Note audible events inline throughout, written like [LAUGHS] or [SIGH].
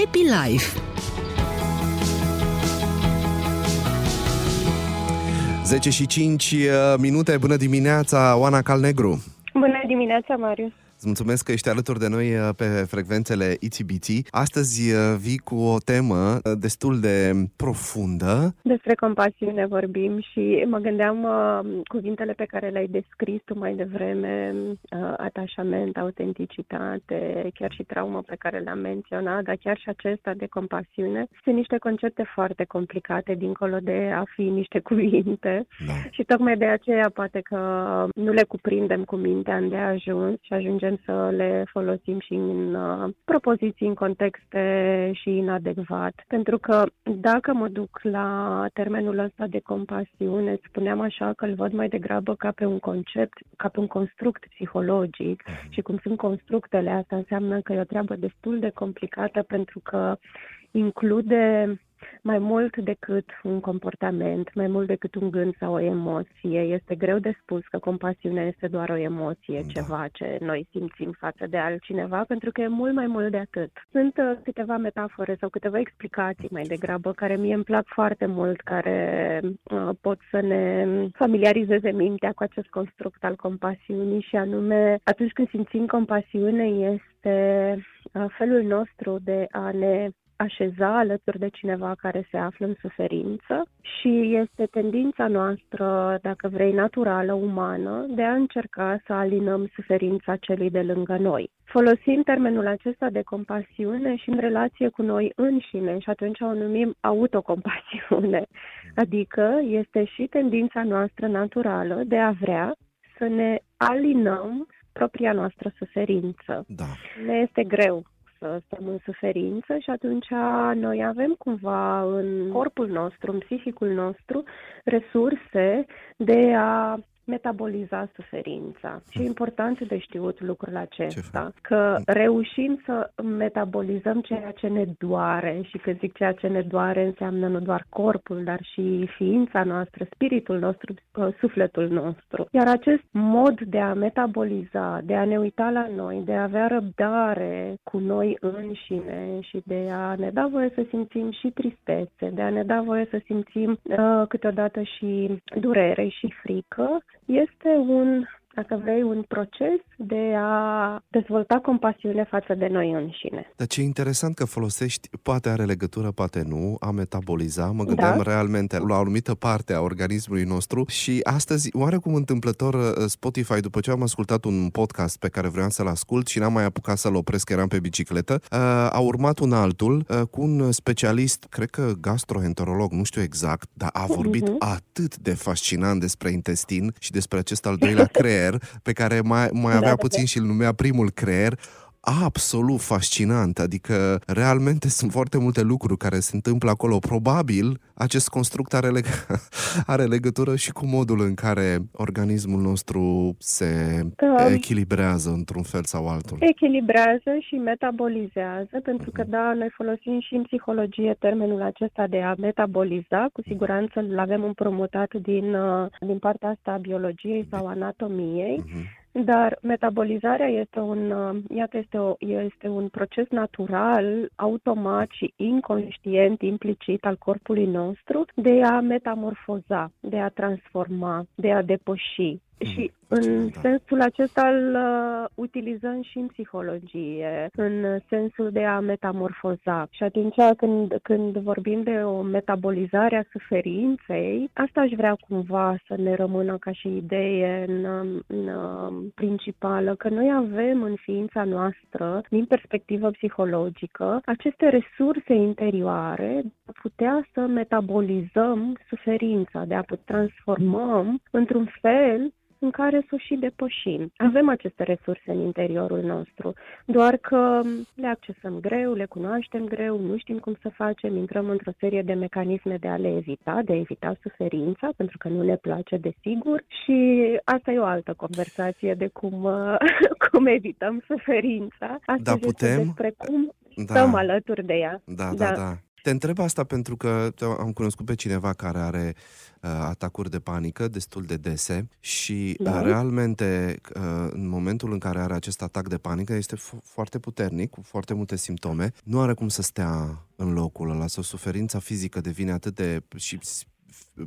Happy Life 10 și 5 uh, minute, bună dimineața, Oana Calnegru. Bună dimineața, Marius. Îți mulțumesc că ești alături de noi uh, pe frecvențele ITBT. Astăzi uh, vii cu o temă uh, destul de profundă. Despre compasiune vorbim și mă gândeam cuvintele pe care le-ai descris tu mai devreme, atașament, autenticitate, chiar și traumă pe care le-am menționat, dar chiar și acesta de compasiune. Sunt niște concepte foarte complicate, dincolo de a fi niște [LAUGHS] cuvinte. Da. Și tocmai de aceea poate că nu le cuprindem cu mintea de ajuns și ajungem putem să le folosim și în uh, propoziții, în contexte și inadecvat. Pentru că dacă mă duc la termenul ăsta de compasiune, spuneam așa că îl văd mai degrabă ca pe un concept, ca pe un construct psihologic mhm. și cum sunt constructele, asta înseamnă că e o treabă destul de complicată pentru că include mai mult decât un comportament, mai mult decât un gând sau o emoție. Este greu de spus că compasiunea este doar o emoție, da. ceva ce noi simțim față de altcineva, pentru că e mult mai mult de atât. Sunt uh, câteva metafore sau câteva explicații mai degrabă, care mie îmi plac foarte mult, care uh, pot să ne familiarizeze mintea cu acest construct al compasiunii și anume, atunci când simțim compasiune, este uh, felul nostru de a ne așeza alături de cineva care se află în suferință și este tendința noastră, dacă vrei, naturală, umană, de a încerca să alinăm suferința celui de lângă noi. Folosim termenul acesta de compasiune și în relație cu noi înșine și atunci o numim autocompasiune. Adică este și tendința noastră naturală de a vrea să ne alinăm propria noastră suferință. Da. Ne este greu să stăm în suferință și atunci noi avem cumva în corpul nostru, în psihicul nostru, resurse de a metaboliza suferința. Și e important de știut lucrul acesta, că reușim să metabolizăm ceea ce ne doare și când zic ceea ce ne doare înseamnă nu doar corpul, dar și ființa noastră, spiritul nostru, uh, sufletul nostru. Iar acest mod de a metaboliza, de a ne uita la noi, de a avea răbdare cu noi înșine și de a ne da voie să simțim și tristețe, de a ne da voie să simțim uh, câteodată și durere și frică, este un dacă vrei, un proces de a dezvolta compasiune față de noi înșine. Dar ce interesant că folosești, poate are legătură, poate nu, a metaboliza. Mă gândeam da? realmente la o anumită parte a organismului nostru și astăzi, oarecum întâmplător, uh, Spotify, după ce am ascultat un podcast pe care vreau să-l ascult și n-am mai apucat să-l opresc, eram pe bicicletă, uh, a urmat un altul uh, cu un specialist, cred că gastroenterolog, nu știu exact, dar a vorbit uh-huh. atât de fascinant despre intestin și despre acest al doilea [LAUGHS] creier creier, pe care mai, mai avea da, puțin da. și îl numea primul creier, absolut fascinant, adică realmente [LAUGHS] sunt foarte multe lucruri care se întâmplă acolo. Probabil acest construct are, leg- [LAUGHS] are legătură și cu modul în care organismul nostru se da. echilibrează într-un fel sau altul. Echilibrează și metabolizează, pentru că, da, noi folosim și în psihologie termenul acesta de a metaboliza, cu siguranță îl avem împrumutat din, uh, din partea asta a biologiei sau anatomiei. Uh-huh dar metabolizarea este un, uh, iată, este, o, este un proces natural, automat și inconștient, implicit al corpului nostru de a metamorfoza, de a transforma, de a depăși. Și în da. sensul acesta îl uh, utilizăm și în psihologie, în sensul de a metamorfoza. Și atunci când, când vorbim de o metabolizare a suferinței, asta aș vrea cumva să ne rămână ca și idee în, în, în principală, că noi avem în ființa noastră, din perspectivă psihologică, aceste resurse interioare de a putea să metabolizăm suferința, de a putea transformăm într-un fel în care să o și depășim. Avem aceste resurse în interiorul nostru, doar că le accesăm greu, le cunoaștem greu, nu știm cum să facem, intrăm într-o serie de mecanisme de a le evita, de a evita suferința, pentru că nu ne place, desigur, și asta e o altă conversație de cum, [LAUGHS] cum evităm suferința. Asta da, putem... despre cum da. stăm alături de ea. Da, da, da. da. Te întreb asta pentru că am cunoscut pe cineva care are uh, atacuri de panică destul de dese și uh, da. uh, realmente uh, în momentul în care are acest atac de panică este f- foarte puternic, cu foarte multe simptome, nu are cum să stea în locul ăla, sau suferința fizică devine atât de și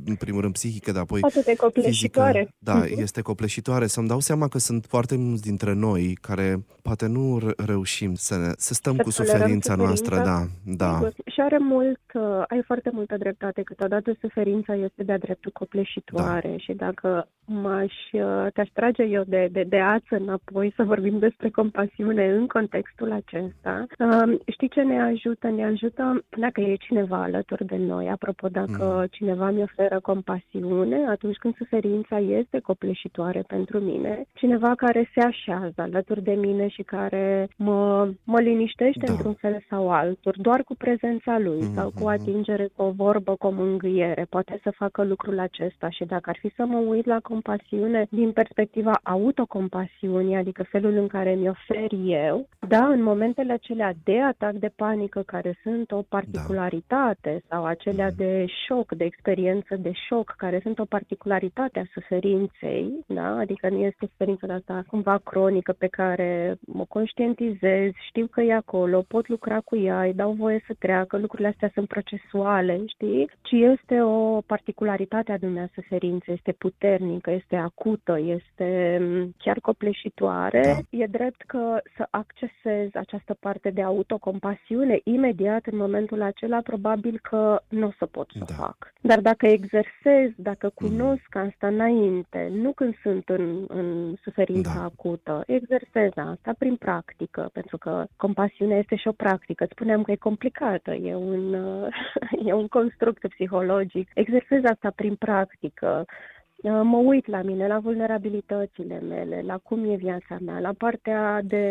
în primul rând psihică, dar apoi Atât de copleșitoare. Fizică. Da, uh-huh. este copleșitoare. Să-mi dau seama că sunt foarte mulți dintre noi care poate nu reușim să, ne, să stăm să cu suferința, noastră. Da, da. Și are mult, uh, ai foarte multă dreptate. Câteodată suferința este de-a dreptul copleșitoare da. și dacă m-aș, uh, te-aș trage eu de, de, de ață înapoi să vorbim despre compasiune în contextul acesta. Uh, știi ce ne ajută? Ne ajută dacă e cineva alături de noi. Apropo, dacă mm. cineva mi oferă compasiune, atunci când suferința este copleșitoare pentru mine, cineva care se așează alături de mine și care mă, mă liniștește da. într-un fel sau altul, doar cu prezența lui mm-hmm. sau cu atingere, cu o vorbă, cu o mângâiere, poate să facă lucrul acesta și dacă ar fi să mă uit la compasiune din perspectiva autocompasiunii, adică felul în care mi ofer eu, da, în momentele acelea de atac de panică care sunt o particularitate da. sau acelea mm. de șoc, de experiență de șoc, care sunt o particularitate a suferinței, da, adică nu este suferința de asta cumva cronică pe care mă conștientizez, știu că e acolo, pot lucra cu ea, îi dau voie să treacă, lucrurile astea sunt procesuale, știi? Ci este o particularitate a dumneavoastră suferință, este puternică că este acută, este mm, chiar copleșitoare, da. e drept că să accesezi această parte de autocompasiune imediat în momentul acela, probabil că nu o să pot să da. fac. Dar dacă exersez, dacă mm. cunosc mm. asta înainte, nu când sunt în, în suferința da. acută, exersez asta prin practică, pentru că compasiunea este și o practică. Spuneam că e complicată, e un, [LAUGHS] e un construct psihologic. Exersez asta prin practică, Uh, mă uit la mine, la vulnerabilitățile mele, la cum e viața mea, la partea de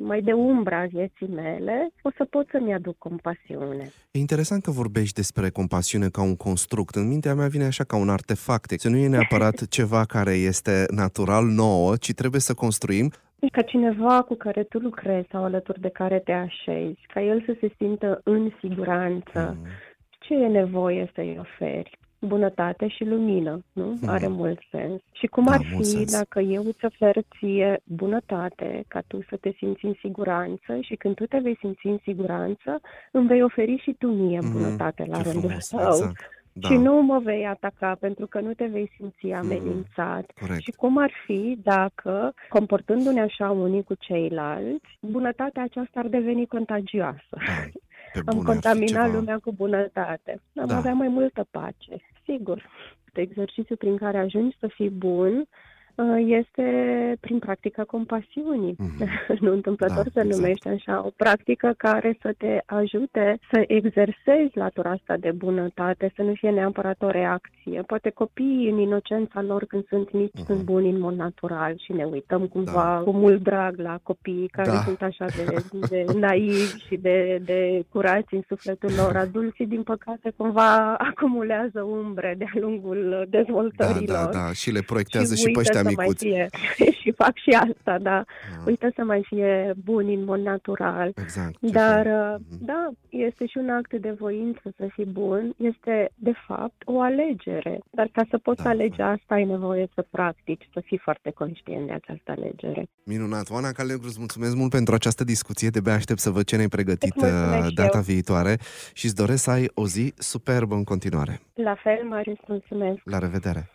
mai de umbra vieții mele, o să pot să-mi aduc compasiune. E interesant că vorbești despre compasiune ca un construct. În mintea mea vine așa ca un artefact. Să nu e neapărat [LAUGHS] ceva care este natural nouă, ci trebuie să construim ca cineva cu care tu lucrezi sau alături de care te așezi, ca el să se simtă în siguranță. Mm. Ce e nevoie să-i oferi? Bunătate și lumină, nu? Mm. Are mult sens. Și cum da, ar fi sens. dacă eu îți ofer ție bunătate, ca tu să te simți în siguranță și când tu te vei simți în siguranță, îmi vei oferi și tu mie mm. bunătate la Ce rândul tău. Exact. Da. Și nu mă vei ataca pentru că nu te vei simți mm, amenințat. Mm, și cum ar fi dacă, comportându-ne așa unii cu ceilalți, bunătatea aceasta ar deveni contagioasă. Da. [LAUGHS] Pe Am contaminat lumea cu bunătate. Am da. avea mai multă pace, sigur. Exercițiul prin care ajungi să fii bun Uh, este prin practica compasiunii. Mm-hmm. [LAUGHS] nu întâmplător da, se exact. numește așa, o practică care să te ajute să exersezi latura asta de bunătate, să nu fie neapărat o reacție. Poate copiii în inocența lor când sunt mici mm-hmm. sunt buni în mod natural și ne uităm cumva da. cu mult drag la copiii care da. sunt așa de, [LAUGHS] de naivi și de, de curați în sufletul lor. [LAUGHS] Adulții, din păcate, cumva acumulează umbre de-a lungul dezvoltării da, da, da, și le proiectează și, și pe ăștia micuți. Mai fie, [LAUGHS] și fac și asta, da. Ah. Uită să mai fie buni în mod natural. Exact. Dar, mm-hmm. da, este și un act de voință să fii bun. Este, de fapt, o alegere. Dar ca să poți da, alege da. asta, ai nevoie să practici, să fii foarte conștient de această alegere. Minunat. Oana Calegru, îți mulțumesc mult pentru această discuție. De aștept să văd ce ne-ai pregătit uh, data eu. viitoare și îți doresc să ai o zi superbă în continuare. La fel, Marius, mulțumesc. La revedere!